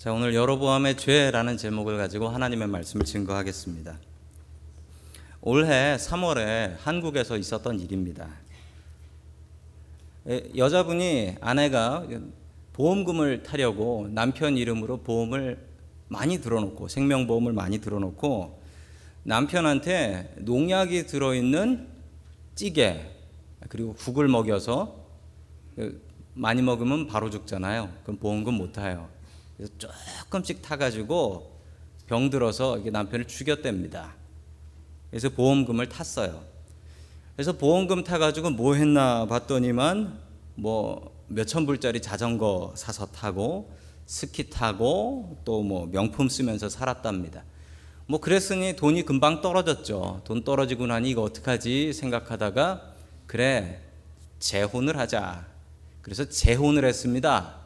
자, 오늘 여로보암의 죄라는 제목을 가지고 하나님의 말씀을 증거하겠습니다. 올해 3월에 한국에서 있었던 일입니다. 여자분이 아내가 보험금을 타려고 남편 이름으로 보험을 많이 들어놓고 생명보험을 많이 들어놓고 남편한테 농약이 들어있는 찌개 그리고 국을 먹여서 그 많이 먹으면 바로 죽잖아요. 그럼 보험금 못 타요. 그래서 조금씩 타가지고 병들어서 남편을 죽였답니다. 그래서 보험금을 탔어요. 그래서 보험금 타가지고 뭐 했나 봤더니만 뭐 몇천 불짜리 자전거 사서 타고 스키 타고 또 뭐 명품 쓰면서 살았답니다. 뭐 그랬으니 돈이 금방 떨어졌죠. 돈 떨어지고 나니 이거 어떡하지 생각하다가 그래 재혼을 하자. 그래서 재혼을 했습니다.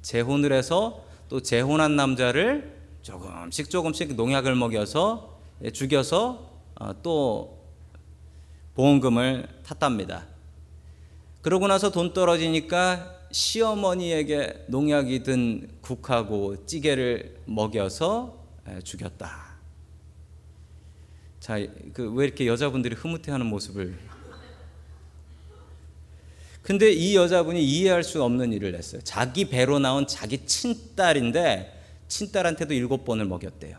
재혼을 해서 또 재혼한 남자를 조금씩 조금씩 농약을 먹여서 죽여서 어, 또 보험금을 탔답니다. 그러고 나서 돈 떨어지니까 시어머니에게 농약이 든 국하고 찌개를 먹여서 죽였다. 자, 그 왜 이렇게 여자분들이 흐뭇해하는 모습을 근데 이 여자분이 이해할 수 없는 일을 했어요. 자기 배로 나온 자기 친딸인데 친딸한테도 일곱 번을 먹였대요.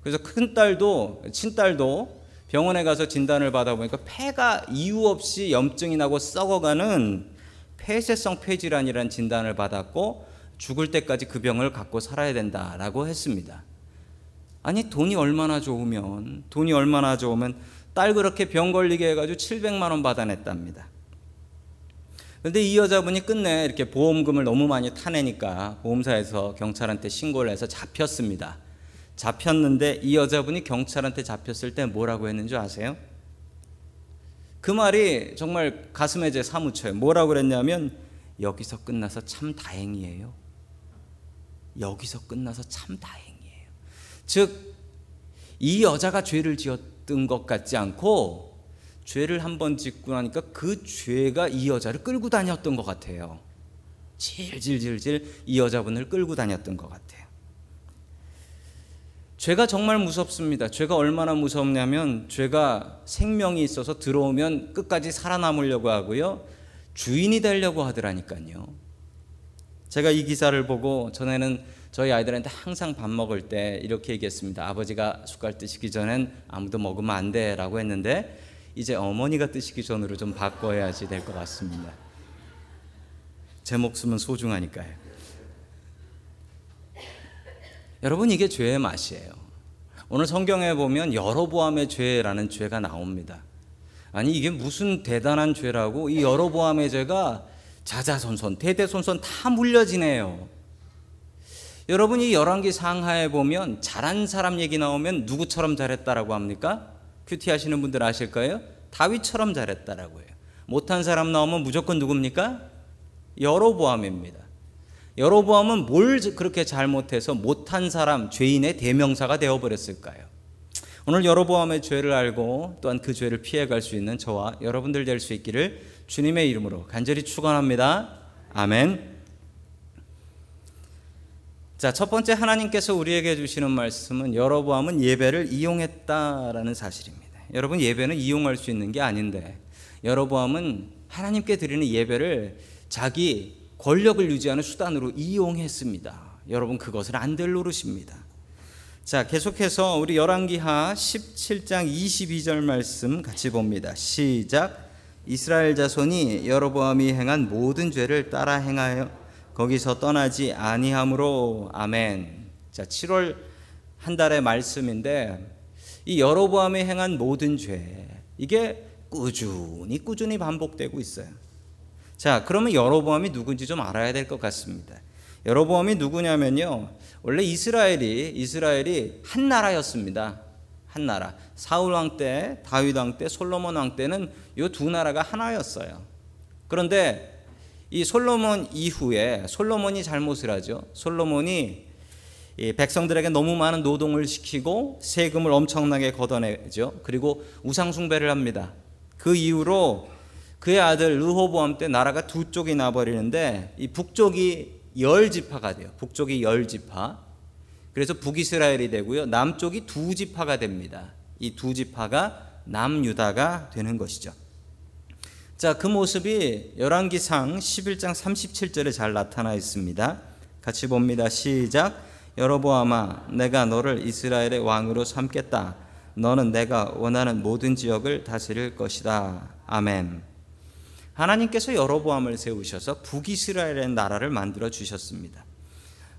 그래서 큰딸도 친딸도 병원에 가서 진단을 받아보니까 폐가 이유 없이 염증이 나고 썩어가는 폐쇄성 폐질환이라는 진단을 받았고 죽을 때까지 그 병을 갖고 살아야 된다라고 했습니다. 아니 돈이 얼마나 좋으면 돈이 얼마나 좋으면 딸 그렇게 병 걸리게 해가지고 700만 원 받아냈답니다. 그런데 이 여자분이 끝내 이렇게 보험금을 너무 많이 타내니까 보험사에서 경찰한테 신고를 해서 잡혔습니다. 잡혔는데 이 여자분이 경찰한테 잡혔을 때 뭐라고 했는 줄 아세요? 그 말이 정말 가슴에 제 사무쳐요. 뭐라고 그랬냐면 여기서 끝나서 참 다행이에요. 여기서 끝나서 참 다행이에요. 즉, 이 여자가 죄를 지었던 것 같지 않고 죄를 한 번 짓고 나니까 그 죄가 이 여자를 끌고 다녔던 것 같아요. 질질질질 이 여자분을 끌고 다녔던 것 같아요. 죄가 정말 무섭습니다. 죄가 얼마나 무섭냐면 죄가 생명이 있어서 들어오면 끝까지 살아남으려고 하고요. 주인이 되려고 하더라니까요. 제가 이 기사를 보고 전에는 저희 아이들한테 항상 밥 먹을 때 이렇게 얘기했습니다. 아버지가 숟갈 뜨시기 전엔 아무도 먹으면 안 돼라고 했는데 이제 어머니가 뜨시기 전으로 좀 바꿔야지 될 것 같습니다. 제 목숨은 소중하니까요. 여러분 이게 죄의 맛이에요. 오늘 성경에 보면 여로보암의 죄라는 죄가 나옵니다. 아니 이게 무슨 대단한 죄라고 이 여로보암의 죄가 자자손손 대대손손 다 물려지네요. 여러분 이 열왕기 상하에 보면 잘한 사람 얘기 나오면 누구처럼 잘했다라고 합니까? 큐티 하시는 분들 아실 거예요? 다윗처럼 잘했다라고 해요. 못한 사람 나오면 무조건 누굽니까? 여로보암입니다. 여로보암은 뭘 그렇게 잘못해서 못한 사람, 죄인의 대명사가 되어버렸을까요? 오늘 여로보암의 죄를 알고 또한 그 죄를 피해갈 수 있는 저와 여러분들 될 수 있기를 주님의 이름으로 간절히 축원합니다. 아멘. 자, 첫 번째 하나님께서 우리에게 주시는 말씀은 여로보암은 예배를 이용했다라는 사실입니다. 여러분 예배는 이용할 수 있는 게 아닌데 여로보암은 하나님께 드리는 예배를 자기 권력을 유지하는 수단으로 이용했습니다. 여러분 그것을 안 될 노릇입니다. 자, 계속해서 우리 열왕기하 17장 22절 말씀 같이 봅니다. 시작. 이스라엘 자손이 여로보암이 행한 모든 죄를 따라 행하여 거기서 떠나지 아니함으로 아멘. 자, 7월 한 달의 말씀인데 이 여로보암이 행한 모든 죄 이게 꾸준히 꾸준히 반복되고 있어요. 자, 그러면 여로보암이 누군지 좀 알아야 될 것 같습니다. 여로보암이 누구냐면요. 원래 이스라엘이 이스라엘이 한 나라였습니다. 한 나라. 사울 왕 때, 다윗 왕 때, 솔로몬 왕 때는 이 두 나라가 하나였어요. 그런데 이 솔로몬 이후에 솔로몬이 잘못을 하죠. 솔로몬이 백성들에게 너무 많은 노동을 시키고 세금을 엄청나게 걷어내죠. 그리고 우상 숭배를 합니다. 그 이후로 그의 아들 르호보암 때 나라가 두 쪽이 나버리는데 이 북쪽이 열 지파가 돼요. 북쪽이 열 지파. 그래서 북이스라엘이 되고요. 남쪽이 두 지파가 됩니다. 이 두 지파가 남유다가 되는 것이죠. 자, 그 모습이 열왕기상 11장 37절에 잘 나타나 있습니다. 같이 봅니다. 시작. 여로보암아 내가 너를 이스라엘의 왕으로 삼겠다. 너는 내가 원하는 모든 지역을 다스릴 것이다. 아멘. 하나님께서 여로보암을 세우셔서 북이스라엘의 나라를 만들어 주셨습니다.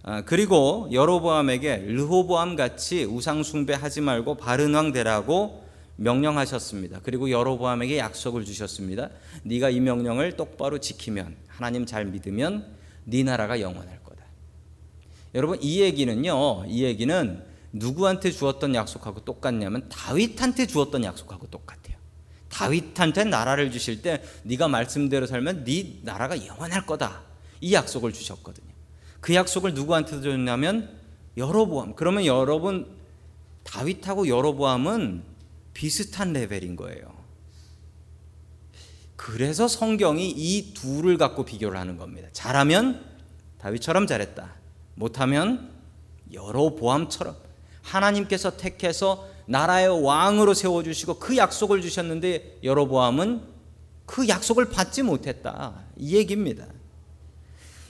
아, 그리고 여로보암에게 르호보암 같이 우상 숭배하지 말고 바른 왕 되라고 명령하셨습니다. 그리고 여로보암에게 약속을 주셨습니다. 네가 이 명령을 똑바로 지키면 하나님 잘 믿으면 네 나라가 영원할 거다. 여러분 이 얘기는요. 이 얘기는 누구한테 주었던 약속하고 똑같냐면 다윗한테 주었던 약속하고 똑같아요. 다윗한테 나라를 주실 때 네가 말씀대로 살면 네 나라가 영원할 거다. 이 약속을 주셨거든요. 그 약속을 누구한테 줬냐면 여로보암. 그러면 여러분 다윗하고 여로보암은 비슷한 레벨인 거예요. 그래서 성경이 이 둘을 갖고 비교를 하는 겁니다. 잘하면 다윗처럼 잘했다. 못하면 여로보암처럼 하나님께서 택해서 나라의 왕으로 세워 주시고 그 약속을 주셨는데 여로보암은 그 약속을 받지 못했다. 이 얘기입니다.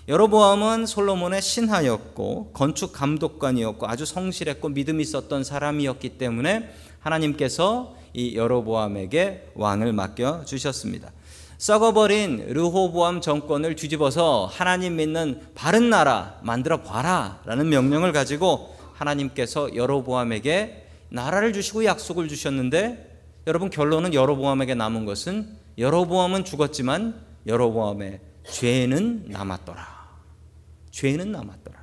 여로보암은 솔로몬의 신하였고 건축 감독관이었고 아주 성실했고 믿음 있었던 사람이었기 때문에 하나님께서 이 여로보암에게 왕을 맡겨 주셨습니다. 썩어버린 르호보암 정권을 뒤집어서 하나님 믿는 바른 나라 만들어 봐라라는 명령을 가지고 하나님께서 여로보암에게 나라를 주시고 약속을 주셨는데 여러분 결론은 여로보암에게 남은 것은 여로보암은 죽었지만 여로보암의 죄는 남았더라. 죄는 남았더라.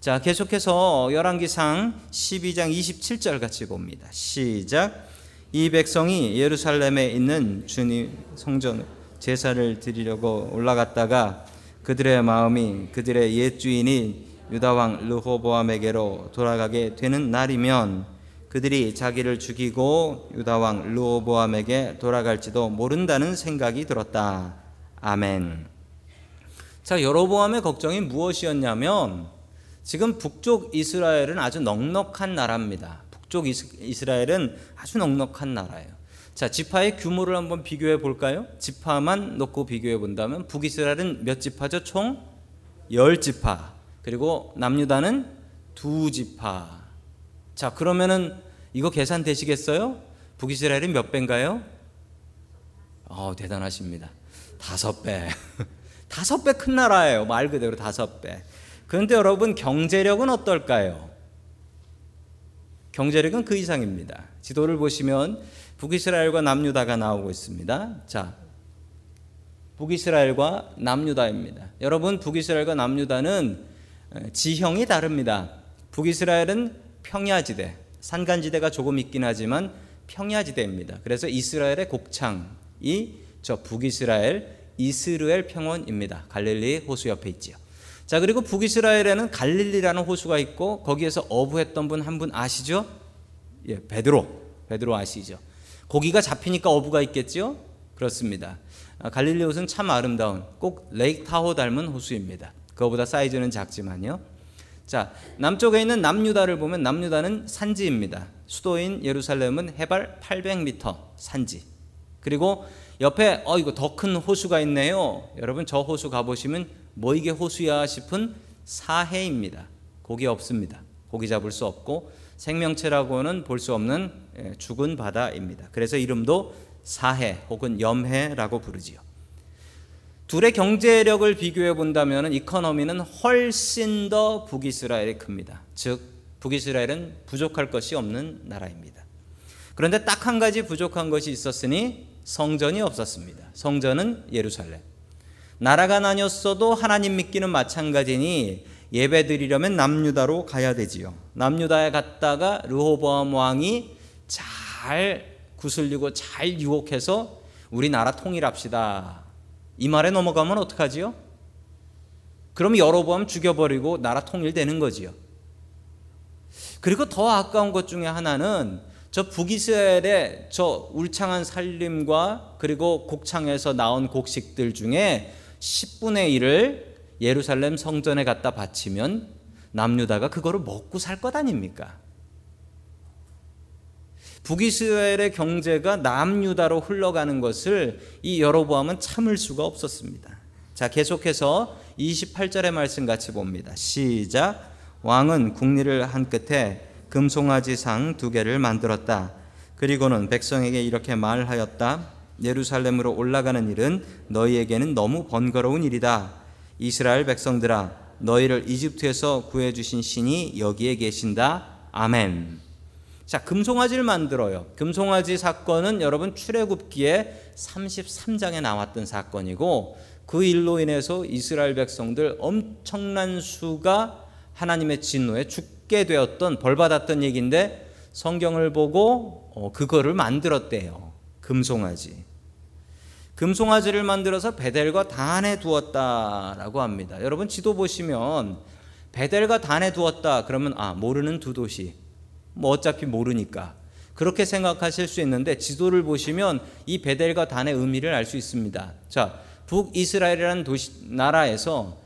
자, 계속해서 열왕기상 12장 27절 같이 봅니다. 시작. 이 백성이 예루살렘에 있는 주님 성전 제사를 드리려고 올라갔다가 그들의 마음이 그들의 옛 주인이 유다 왕 르호보암에게로 돌아가게 되는 날이면 그들이 자기를 죽이고 유다 왕 르호보암에게 돌아갈지도 모른다는 생각이 들었다. 아멘. 자, 여로보암의 걱정이 무엇이었냐면 지금 북쪽 이스라엘은 아주 넉넉한 나라입니다. 북쪽 이스라엘은 아주 넉넉한 나라예요. 자, 지파의 규모를 한번 비교해 볼까요? 지파만 놓고 비교해 본다면 북이스라엘은 몇 지파죠? 총 10지파. 그리고 남유다는 두 지파. 자, 그러면은 이거 계산 되시겠어요? 북이스라엘이 몇 배인가요? 어, 대단하십니다. 다섯 배. 다섯 배 큰 나라예요. 말 그대로 다섯 배. 그런데 여러분 경제력은 어떨까요? 경제력은 그 이상입니다. 지도를 보시면 북이스라엘과 남유다가 나오고 있습니다. 자, 북이스라엘과 남유다입니다. 여러분 북이스라엘과 남유다는 지형이 다릅니다. 북이스라엘은 평야지대, 산간지대가 조금 있긴 하지만 평야지대입니다. 그래서 이스라엘의 곡창이 저 북이스라엘 이스르엘 평원입니다. 갈릴리 호수 옆에 있지요. 자, 그리고 북이스라엘에는 갈릴리라는 호수가 있고 거기에서 어부했던 분 한분 분 아시죠? 예, 베드로. 베드로 아시죠? 고기가 잡히니까 어부가 있겠죠? 그렇습니다. 아, 갈릴리 호수는 참 아름다운 꼭 레이크 타호 닮은 호수입니다. 그거보다 사이즈는 작지만요. 자, 남쪽에 있는 남유다를 보면 남유다는 산지입니다. 수도인 예루살렘은 해발 800m 산지. 그리고 옆에 어 이거 더 큰 호수가 있네요. 여러분 저 호수 가 보시면 뭐 이게 호수야 싶은 사해입니다. 고기 없습니다. 고기 잡을 수 없고 생명체라고는 볼 수 없는 예, 죽은 바다입니다. 그래서 이름도 사해 혹은 염해라고 부르지요. 둘의 경제력을 비교해 본다면 이코노미는 훨씬 더 북이스라엘이 큽니다. 즉 북이스라엘은 부족할 것이 없는 나라입니다. 그런데 딱 한 가지 부족한 것이 있었으니 성전이 없었습니다. 성전은 예루살렘. 나라가 나뉘었어도 하나님 믿기는 마찬가지니 예배 드리려면 남유다로 가야 되지요. 남유다에 갔다가 르호보암 왕이 잘 구슬리고 잘 유혹해서 우리 나라 통일합시다. 이 말에 넘어가면 어떡하지요? 그럼 여로보암 죽여버리고 나라 통일되는 거지요. 그리고 더 아까운 것 중에 하나는 저 북이스라엘의 저 울창한 살림과 그리고 곡창에서 나온 곡식들 중에 10분의 1을 예루살렘 성전에 갖다 바치면 남유다가 그거를 먹고 살 것 아닙니까? 북이스라엘의 경제가 남유다로 흘러가는 것을 이 여로보암은 참을 수가 없었습니다. 자, 계속해서 28절의 말씀 같이 봅니다. 시작. 왕은 국리를 한 끝에 금송아지 상 두 개를 만들었다. 그리고는 백성에게 이렇게 말하였다. 예루살렘으로 올라가는 일은 너희에게는 너무 번거로운 일이다. 이스라엘 백성들아, 너희를 이집트에서 구해 주신 신이 여기에 계신다. 아멘. 자, 금송아지를 만들어요. 금송아지 사건은 여러분 출애굽기에 33장에 나왔던 사건이고 그 일로 인해서 이스라엘 백성들 엄청난 수가 하나님의 진노에 죽 게 되었던 벌받았던 얘기인데 성경을 보고 어, 그거를 만들었대요. 금송아지. 금송아지를 만들어서 베델과 단에 두었다라고 합니다. 여러분 지도 보시면 베델과 단에 두었다 그러면 아 모르는 두 도시 뭐 어차피 모르니까 그렇게 생각하실 수 있는데 지도를 보시면 이 베델과 단의 의미를 알 수 있습니다. 자 북이스라엘이라는 도시 나라에서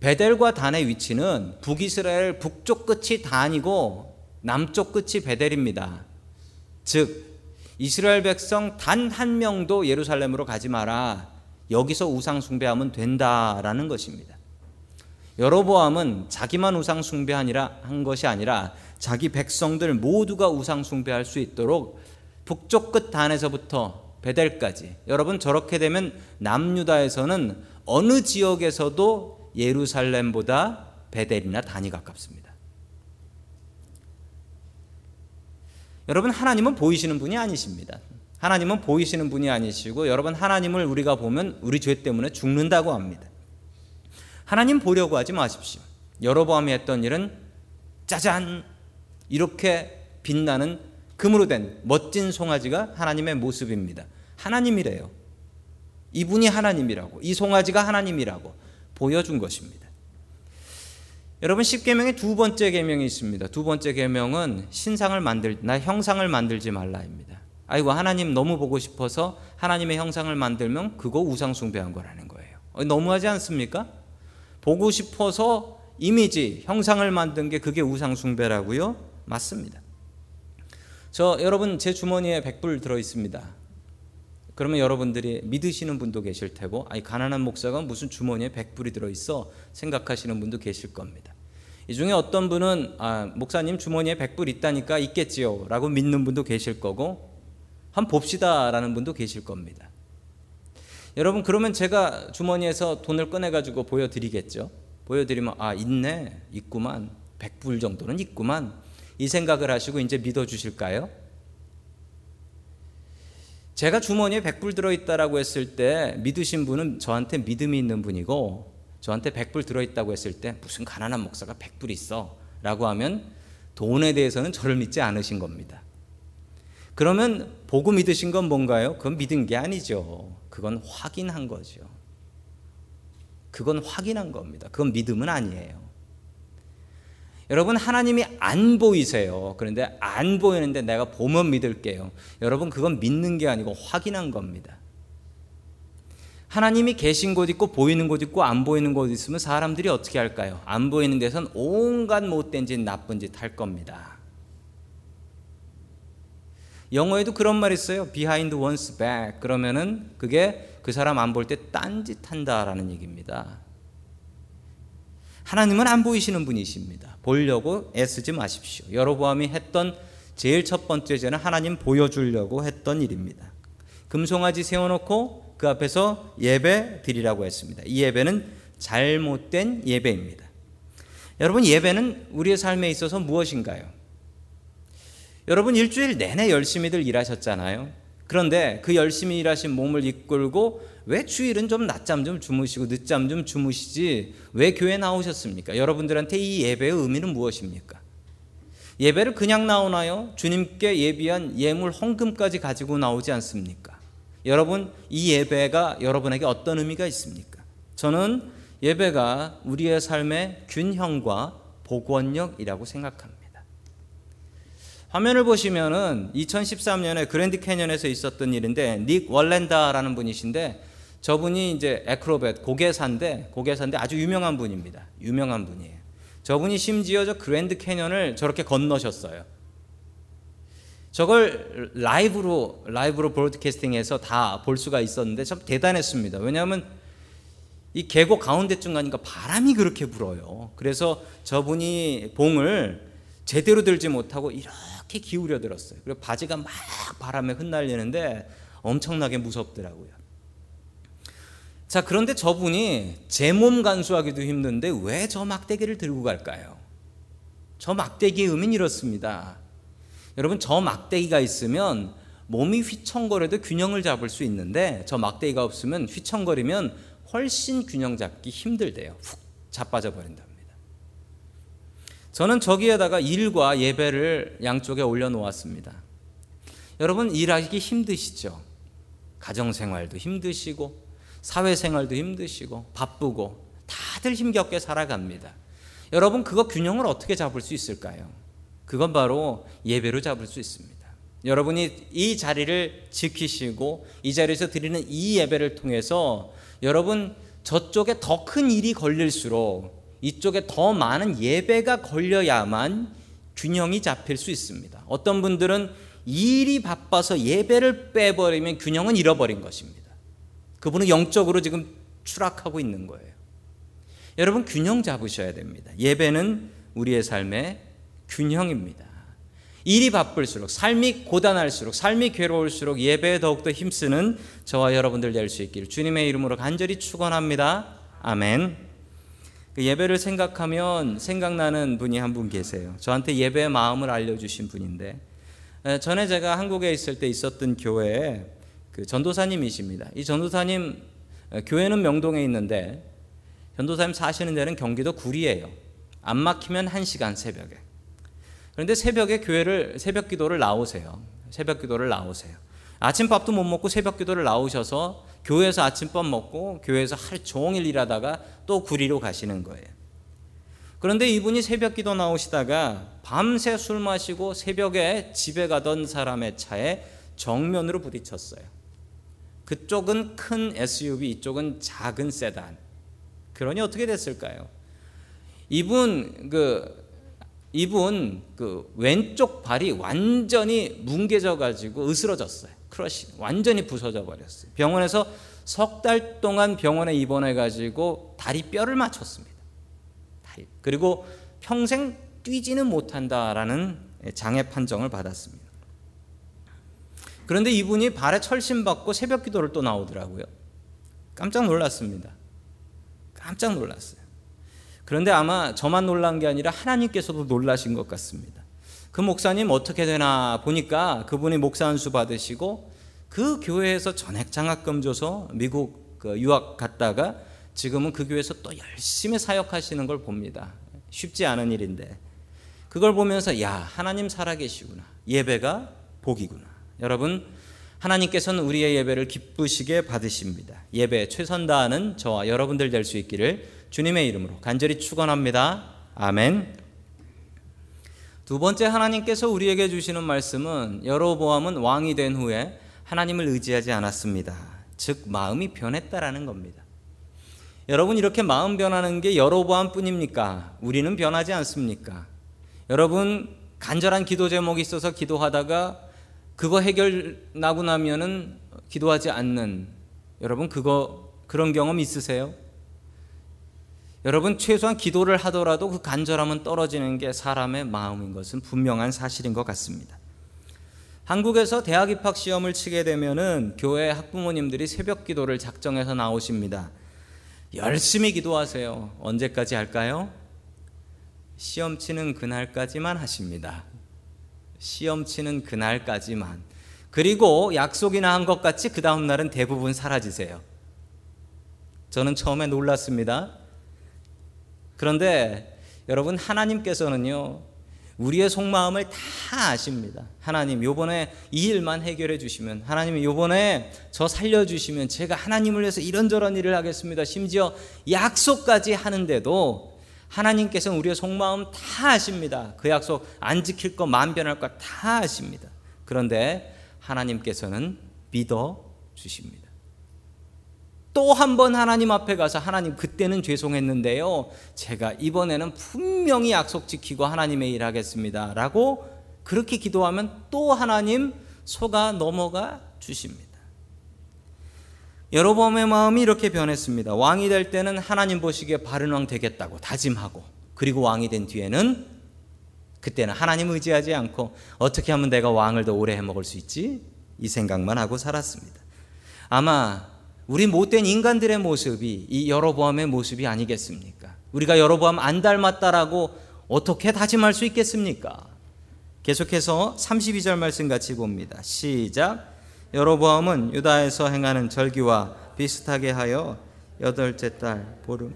베델과 단의 위치는 북이스라엘 북쪽 끝이 단이고 남쪽 끝이 베델입니다. 즉 이스라엘 백성 단 한 명도 예루살렘으로 가지 마라. 여기서 우상 숭배하면 된다라는 것입니다. 여로보암은 자기만 우상 숭배하니라 한 것이 아니라 자기 백성들 모두가 우상 숭배할 수 있도록 북쪽 끝 단에서부터 베델까지 여러분 저렇게 되면 남유다에서는 어느 지역에서도 예루살렘보다 베델이나 단이 가깝습니다. 여러분 하나님은 보이시는 분이 아니십니다. 하나님은 보이시는 분이 아니시고 여러분 하나님을 우리가 보면 우리 죄 때문에 죽는다고 합니다. 하나님 보려고 하지 마십시오. 여로보암이 했던 일은 짜잔 이렇게 빛나는 금으로 된 멋진 송아지가 하나님의 모습입니다. 하나님이래요. 이분이 하나님이라고 이 송아지가 하나님이라고 보여준 것입니다. 여러분 십계명의 두 번째 계명이 있습니다. 두 번째 계명은 신상을 만들 나 형상을 만들지 말라입니다. 아이고 하나님 너무 보고 싶어서 하나님의 형상을 만들면 그거 우상 숭배한 거라는 거예요. 어, 너무하지 않습니까? 보고 싶어서 이미지 형상을 만든 게 그게 우상 숭배라고요? 맞습니다. 저 여러분 제 주머니에 백불 들어 있습니다. 그러면 여러분들이 믿으시는 분도 계실 테고 아니 가난한 목사가 무슨 주머니에 백불이 들어 있어 생각하시는 분도 계실 겁니다. 이 중에 어떤 분은 아, 목사님 주머니에 백불 있다니까 있겠지요 라고 믿는 분도 계실 거고 한번 봅시다 라는 분도 계실 겁니다. 여러분 그러면 제가 주머니에서 돈을 꺼내가지고 보여드리겠죠. 보여드리면 아 있네 있구만 백불 정도는 있구만 이 생각을 하시고 이제 믿어주실까요? 제가 주머니에 백불 들어있다라고 했을 때 믿으신 분은 저한테 믿음이 있는 분이고 저한테 백불 들어있다고 했을 때 무슨 가난한 목사가 백불 있어 라고 하면 돈에 대해서는 저를 믿지 않으신 겁니다. 그러면 보고 믿으신 건 뭔가요? 그건 믿은 게 아니죠. 그건 확인한 거죠. 그건 확인한 겁니다. 그건 믿음은 아니에요. 여러분 하나님이 안 보이세요. 그런데 안 보이는데 내가 보면 믿을게요. 여러분 그건 믿는 게 아니고 확인한 겁니다. 하나님이 계신 곳 있고 보이는 곳 있고 안 보이는 곳 있으면 사람들이 어떻게 할까요? 안 보이는 데선 온갖 못된 짓 나쁜 짓 할 겁니다. 영어에도 그런 말 있어요. behind one's back. 그러면은 그게 그 사람 안 볼 때 딴짓 한다라는 얘기입니다. 하나님은 안 보이시는 분이십니다. 보려고 애쓰지 마십시오. 여로보암이 했던 제일 첫 번째 죄는 하나님 보여주려고 했던 일입니다. 금송아지 세워놓고 그 앞에서 예배 드리라고 했습니다. 이 예배는 잘못된 예배입니다. 여러분 예배는 우리의 삶에 있어서 무엇인가요? 여러분 일주일 내내 열심히들 일하셨잖아요. 그런데 그 열심히 일하신 몸을 이끌고 왜 주일은 좀 낮잠 좀 주무시고 늦잠 좀 주무시지 왜 교회 나오셨습니까? 여러분들한테 이 예배의 의미는 무엇입니까? 예배를 그냥 나오나요? 주님께 예비한 예물 헌금까지 가지고 나오지 않습니까? 여러분 이 예배가 여러분에게 어떤 의미가 있습니까? 저는 예배가 우리의 삶의 균형과 복원력이라고 생각합니다. 화면을 보시면은 2013년에 그랜드 캐년에서 있었던 일인데 닉 월렌다라는 분이신데 저분이 이제 에크로벳 고개사인데 고개사인데 아주 유명한 분입니다. 유명한 분이에요. 저분이 심지어 저 그랜드 캐년을 저렇게 건너셨어요. 저걸 라이브로 라이브로 브로드캐스팅해서 다 볼 수가 있었는데 참 대단했습니다. 왜냐하면 이 계곡 가운데쯤 가니까 바람이 그렇게 불어요. 그래서 저분이 봉을 제대로 들지 못하고 이렇게 기울여 들었어요. 그리고 바지가 막 바람에 흩날리는데 엄청나게 무섭더라고요. 자, 그런데 저분이 제 몸 간수하기도 힘든데 왜 저 막대기를 들고 갈까요? 저 막대기의 의미는 이렇습니다. 여러분, 저 막대기가 있으면 몸이 휘청거려도 균형을 잡을 수 있는데 저 막대기가 없으면 휘청거리면 훨씬 균형 잡기 힘들대요. 훅 자빠져 버린답니다. 저는 저기에다가 일과 예배를 양쪽에 올려놓았습니다. 여러분 일하기 힘드시죠? 가정생활도 힘드시고 사회생활도 힘드시고 바쁘고 다들 힘겹게 살아갑니다. 여러분 그거 균형을 어떻게 잡을 수 있을까요? 그건 바로 예배로 잡을 수 있습니다. 여러분이 이 자리를 지키시고 이 자리에서 드리는 이 예배를 통해서 여러분 저쪽에 더 큰 일이 걸릴수록 이쪽에 더 많은 예배가 걸려야만 균형이 잡힐 수 있습니다. 어떤 분들은 일이 바빠서 예배를 빼버리면 균형은 잃어버린 것입니다. 그분은 영적으로 지금 추락하고 있는 거예요. 여러분 균형 잡으셔야 됩니다. 예배는 우리의 삶의 균형입니다. 일이 바쁠수록 삶이 고단할수록 삶이 괴로울수록 예배에 더욱더 힘쓰는 저와 여러분들 될 수 있기를 주님의 이름으로 간절히 축원합니다. 아멘. 그 예배를 생각하면 생각나는 분이 한 분 계세요. 저한테 예배의 마음을 알려주신 분인데 전에 제가 한국에 있을 때 있었던 교회에 그 전도사님이십니다. 이 전도사님 교회는 명동에 있는데 전도사님 사시는 데는 경기도 구리예요. 안 막히면 1시간 새벽에. 그런데 새벽에 교회를 새벽 기도를 나오세요. 새벽 기도를 나오세요. 아침밥도 못 먹고 새벽 기도를 나오셔서 교회에서 아침밥 먹고 교회에서 하루 종일 일하다가 또 구리로 가시는 거예요. 그런데 이분이 새벽 기도 나오시다가 밤새 술 마시고 새벽에 집에 가던 사람의 차에 정면으로 부딪혔어요. 그쪽은 큰 SUV, 이쪽은 작은 세단. 그러니 어떻게 됐을까요? 이분 그 이분 그 왼쪽 발이 완전히 뭉개져 가지고 으스러졌어요. 크러시 완전히 부서져 버렸어요. 병원에서 석 달 동안 병원에 입원해 가지고 다리 뼈를 맞췄습니다. 다리. 그리고 평생 뛰지는 못한다라는 장애 판정을 받았습니다. 그런데 이분이 발에 철심 받고 새벽 기도를 또 나오더라고요. 깜짝 놀랐습니다. 깜짝 놀랐어요. 그런데 아마 저만 놀란 게 아니라 하나님께서도 놀라신 것 같습니다. 그 목사님 어떻게 되나 보니까 그분이 목사 한수 받으시고 그 교회에서 전액 장학금 줘서 미국 그 유학 갔다가 지금은 그 교회에서 또 열심히 사역하시는 걸 봅니다. 쉽지 않은 일인데 그걸 보면서 야 하나님 살아계시구나 예배가 복이구나 여러분 하나님께서는 우리의 예배를 기쁘시게 받으십니다. 예배 최선 다하는 저와 여러분들 될 수 있기를 주님의 이름으로 간절히 축원합니다. 아멘. 두 번째 하나님께서 우리에게 주시는 말씀은 여로보암은 왕이 된 후에 하나님을 의지하지 않았습니다. 즉 마음이 변했다라는 겁니다. 여러분 이렇게 마음 변하는 게 여로보암뿐입니까? 우리는 변하지 않습니까? 여러분 간절한 기도 제목이 있어서 기도하다가 그거 해결 나고 나면은 기도하지 않는 여러분 그거 그런 경험 있으세요? 여러분 최소한 기도를 하더라도 그 간절함은 떨어지는 게 사람의 마음인 것은 분명한 사실인 것 같습니다. 한국에서 대학 입학 시험을 치게 되면은 교회 학부모님들이 새벽 기도를 작정해서 나오십니다. 열심히 기도하세요. 언제까지 할까요? 시험 치는 그날까지만 하십니다. 시험 치는 그날까지만. 그리고 약속이나 한 것 같이 그 다음 날은 대부분 사라지세요. 저는 처음에 놀랐습니다. 그런데 여러분 하나님께서는요 우리의 속마음을 다 아십니다. 하나님 요번에 이 일만 해결해 주시면 하나님 요번에 저 살려 주시면 제가 하나님을 위해서 이런저런 일을 하겠습니다. 심지어 약속까지 하는데도 하나님께서는 우리의 속마음 다 아십니다. 그 약속 안 지킬 거 만변할 거 다 아십니다. 그런데 하나님께서는 믿어 주십니다. 또 한 번 하나님 앞에 가서 하나님 그때는 죄송했는데요. 제가 이번에는 분명히 약속 지키고 하나님의 일 하겠습니다. 라고 그렇게 기도하면 또 하나님 속아 넘어가 주십니다. 여로보암의 마음이 이렇게 변했습니다. 왕이 될 때는 하나님 보시기에 바른 왕 되겠다고 다짐하고 그리고 왕이 된 뒤에는 그때는 하나님 의지하지 않고 어떻게 하면 내가 왕을 더 오래 해먹을 수 있지? 이 생각만 하고 살았습니다. 아마 우리 못된 인간들의 모습이 이 여로보암의 모습이 아니겠습니까? 우리가 여로보암 안 닮았다라고 어떻게 다짐할 수 있겠습니까? 계속해서 32절 말씀 같이 봅니다. 시작. 여로보암은 유다에서 행하는 절기와 비슷하게 하여 여덟째 달 보름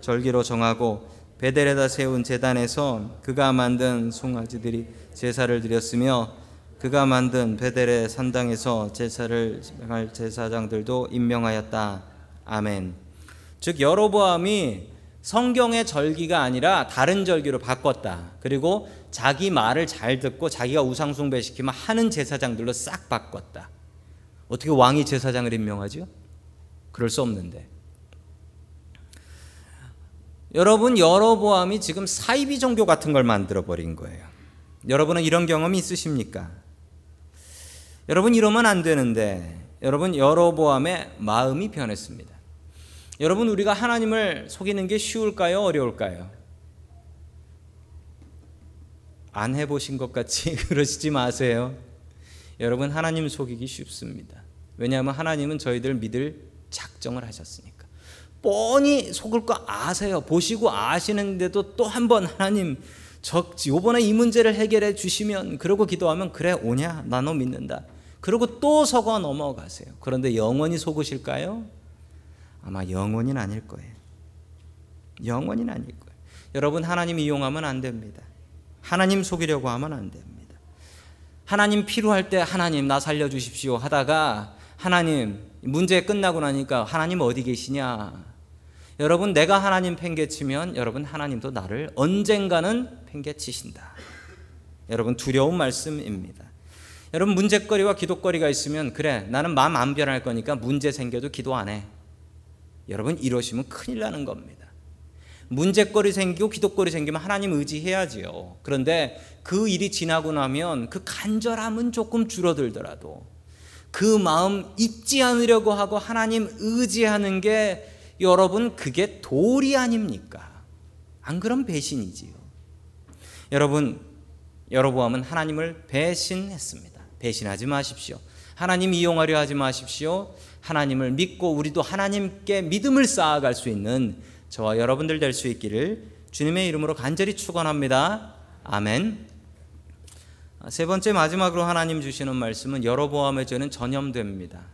절기로 정하고 베델에다 세운 제단에서 그가 만든 송아지들이 제사를 드렸으며 그가 만든 베델의 산당에서 제사를 할 제사장들도 임명하였다. 아멘. 즉 여로보암이 성경의 절기가 아니라 다른 절기로 바꿨다. 그리고 자기 말을 잘 듣고 자기가 우상 숭배시키면 하는 제사장들로 싹 바꿨다. 어떻게 왕이 제사장을 임명하죠? 그럴 수 없는데. 여러분 여러보암이 지금 사이비 종교 같은 걸 만들어 버린 거예요. 여러분은 이런 경험이 있으십니까? 여러분 이러면 안 되는데 여러분 여러보암의 마음이 변했습니다. 여러분 우리가 하나님을 속이는 게 쉬울까요? 어려울까요? 안 해보신 것 같이 그러시지 마세요. 여러분 하나님 속이기 쉽습니다. 왜냐하면 하나님은 저희들 믿을 작정을 하셨으니까. 뻔히 속을 거 아세요. 보시고 아시는데도 또 한 번 하나님 저 요번에 이 문제를 해결해 주시면 그러고 기도하면 그래 오냐 나 너 믿는다. 그리고 또 속아 넘어가세요. 그런데 영원히 속으실까요? 아마 영원히는 아닐 거예요. 영원히는 아닐 거예요. 여러분 하나님 이용하면 안 됩니다. 하나님 속이려고 하면 안 됩니다. 하나님 필요할 때 하나님 나 살려 주십시오 하다가 하나님 문제 끝나고 나니까 하나님 어디 계시냐? 여러분 내가 하나님 팽개치면 여러분 하나님도 나를 언젠가는 팽개치신다. 여러분 두려운 말씀입니다. 여러분 문제거리와 기도거리가 있으면 그래 나는 마음 안 변할 거니까 문제 생겨도 기도 안 해. 여러분 이러시면 큰일 나는 겁니다. 문제거리 생기고 기도거리 생기면 하나님 의지해야지요. 그런데 그 일이 지나고 나면 그 간절함은 조금 줄어들더라도 그 마음 잊지 않으려고 하고 하나님 의지하는 게 여러분 그게 도리 아닙니까? 안 그럼 배신이지요. 여러분 여러보암은 하나님을 배신했습니다. 배신하지 마십시오. 하나님 이용하려 하지 마십시오. 하나님을 믿고 우리도 하나님께 믿음을 쌓아갈 수 있는 저와 여러분들 될 수 있기를 주님의 이름으로 간절히 축원합니다. 아멘. 세 번째 마지막으로 하나님 주시는 말씀은 여러보암의 죄는 전염됩니다.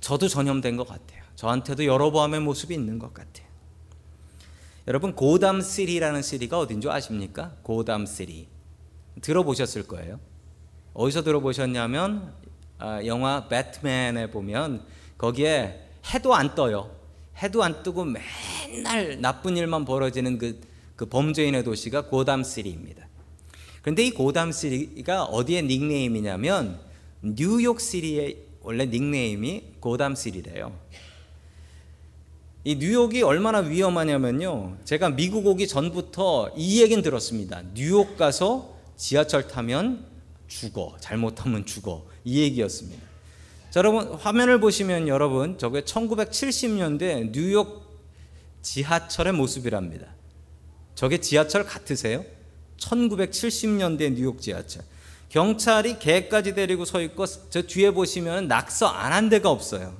저도 전염된 것 같아요. 저한테도 여러보암의 모습이 있는 것 같아요. 여러분 고담 시리라는 시리가 어딘지 아십니까? 고담 시리 들어보셨을 거예요. 어디서 들어보셨냐면 아, 영화 배트맨에 보면 거기에 해도 안 떠요. 해도 안 뜨고 맨날 나쁜 일만 벌어지는 그, 그 범죄인의 도시가 고담 시리입니다. 그런데 이 고담 시리가 어디에 닉네임이냐면 뉴욕 시리의 원래 닉네임이 고담 시리래요. 이 뉴욕이 얼마나 위험하냐면요. 제가 미국 오기 전부터 이 얘기는 들었습니다. 뉴욕 가서 지하철 타면 죽어. 잘못하면 죽어. 이 얘기였습니다. 자, 여러분 화면을 보시면 여러분 저게 1970년대 뉴욕 지하철의 모습이랍니다. 저게 지하철 같으세요? 1970년대 뉴욕 지하철. 경찰이 개까지 데리고 서 있고 저 뒤에 보시면 낙서 안 한 데가 없어요.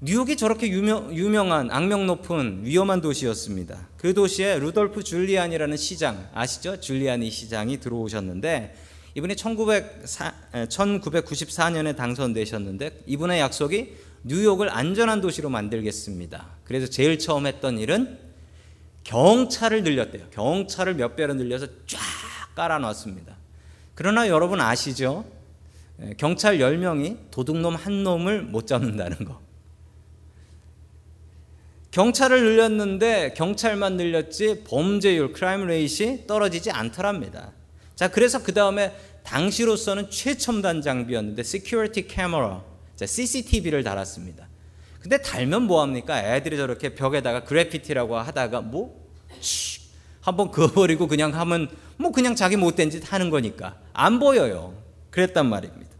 뉴욕이 저렇게 유명, 유명한 악명 높은 위험한 도시였습니다. 그 도시에 루돌프 줄리안이라는 시장 아시죠? 줄리안이 시장이 들어오셨는데 이분이 1904, 1994년에 당선되셨는데 이분의 약속이 뉴욕을 안전한 도시로 만들겠습니다. 그래서 제일 처음 했던 일은 경찰을 늘렸대요. 경찰을 몇 배로 늘려서 쫙 깔아놨습니다. 그러나 여러분 아시죠? 경찰 10명이 도둑놈 한 놈을 못 잡는다는 거. 경찰을 늘렸는데 경찰만 늘렸지 범죄율 crime rate이 떨어지지 않더랍니다. 자, 그래서 그 다음에 당시로서는 최첨단 장비였는데 security camera 자, CCTV를 달았습니다. 근데 달면 뭐 합니까? 애들이 저렇게 벽에다가 그래피티라고 하다가 뭐 쉿, 한번 그어버리고 그냥 하면 뭐 그냥 자기 못된 짓 하는 거니까 안 보여요. 그랬단 말입니다.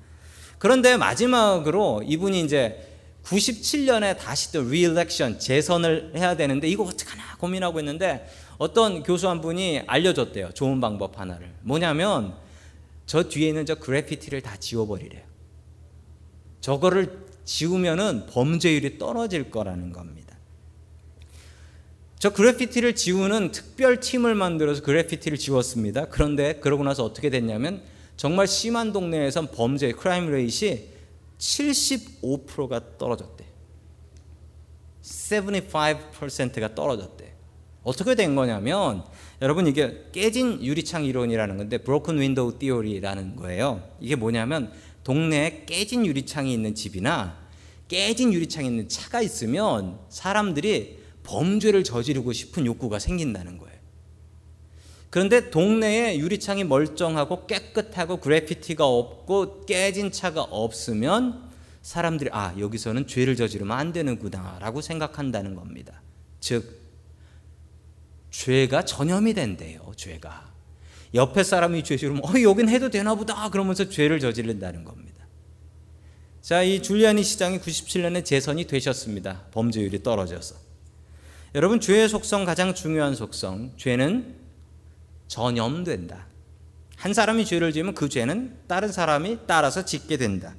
그런데 마지막으로 이분이 이제 97년에 다시 또 reelection 재선을 해야 되는데 이거 어떡하나 고민하고 있는데 어떤 교수 한 분이 알려줬대요. 좋은 방법 하나를. 뭐냐면 저 뒤에 있는 저 그래피티를 다 지워버리래요. 저거를 지우면은 범죄율이 떨어질 거라는 겁니다. 저 그래피티를 지우는 특별 팀을 만들어서 그래피티를 지웠습니다. 그런데 그러고 나서 어떻게 됐냐면 정말 심한 동네에선 범죄 crime rate이 75%가 떨어졌대. 75%가 떨어졌대. 어떻게 된 거냐면 여러분 이게 깨진 유리창 이론이라는 건데 broken window theory라는 거예요. 이게 뭐냐면 동네에 깨진 유리창이 있는 집이나 깨진 유리창이 있는 차가 있으면 사람들이 범죄를 저지르고 싶은 욕구가 생긴다는 거예요. 그런데 동네에 유리창이 멀쩡하고 깨끗하고 그래피티가 없고 깨진 차가 없으면 사람들이 아 여기서는 죄를 저지르면 안 되는구나라고 생각한다는 겁니다. 즉 죄가 전염이 된대요. 죄가 옆에 사람이 죄 지르면 어 여긴 해도 되나 보다 그러면서 죄를 저지른다는 겁니다. 자, 이 줄리아니 시장이 97년에 재선이 되셨습니다. 범죄율이 떨어져서. 여러분 죄의 속성 가장 중요한 속성 죄는 전염된다. 한 사람이 죄를 지으면 그 죄는 다른 사람이 따라서 짓게 된다.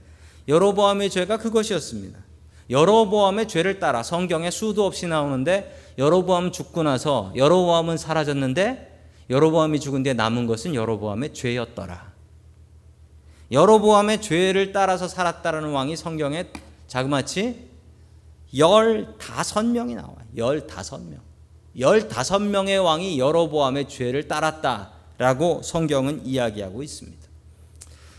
여로보암의 죄가 그것이었습니다. 여로보암의 죄를 따라 성경에 수도 없이 나오는데 여로보암 죽고 나서 여로보암은 사라졌는데 여로보암이 죽은 뒤에 남은 것은 여로보암의 죄였더라. 여로보암의 죄를 따라서 살았다라는 왕이 성경에 자그마치 15명이 나와요. 15명. 15명의 왕이 여로보암의 죄를 따랐다라고 성경은 이야기하고 있습니다.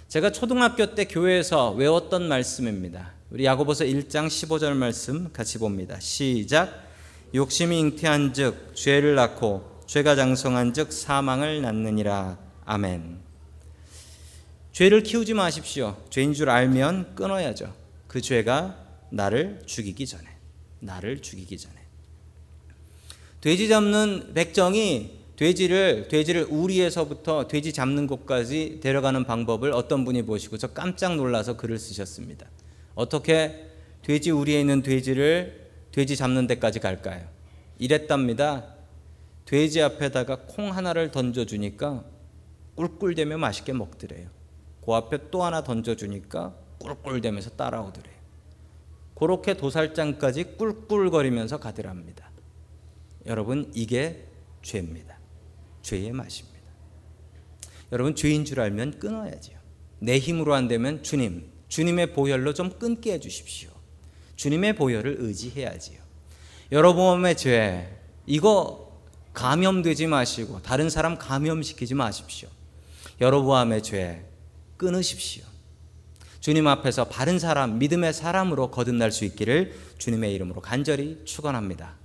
제가 초등학교 때 교회에서 외웠던 말씀입니다. 우리 야고보서 1장 15절 말씀 같이 봅니다. 시작. 욕심이 잉태한즉 죄를 낳고 죄가 장성한즉 사망을 낳느니라. 아멘. 죄를 키우지 마십시오. 죄인 줄 알면 끊어야죠. 그 죄가 나를 죽이기 전에. 나를 죽이기 전에. 돼지 잡는 백정이 돼지를 돼지를 우리에서부터 돼지 잡는 곳까지 데려가는 방법을 어떤 분이 보시고 저 깜짝 놀라서 글을 쓰셨습니다. 어떻게 돼지 우리에 있는 돼지를 돼지 잡는 데까지 갈까요? 이랬답니다. 돼지 앞에다가 콩 하나를 던져 주니까 꿀꿀대며 맛있게 먹더래요. 그 앞에 또 하나 던져 주니까 꿀꿀대면서 따라오더래요. 그렇게 도살장까지 꿀꿀거리면서 가더랍니다. 여러분 이게 죄입니다. 죄의 맛입니다. 여러분 죄인 줄 알면 끊어야지요. 내 힘으로 안 되면 주님, 주님의 보혈로 좀 끊게 해 주십시오. 주님의 보혈을 의지해야지요. 여러분의 죄 이거 감염되지 마시고 다른 사람 감염시키지 마십시오. 여러분의 죄 끊으십시오. 주님 앞에서 바른 사람, 믿음의 사람으로 거듭날 수 있기를 주님의 이름으로 간절히 축원합니다.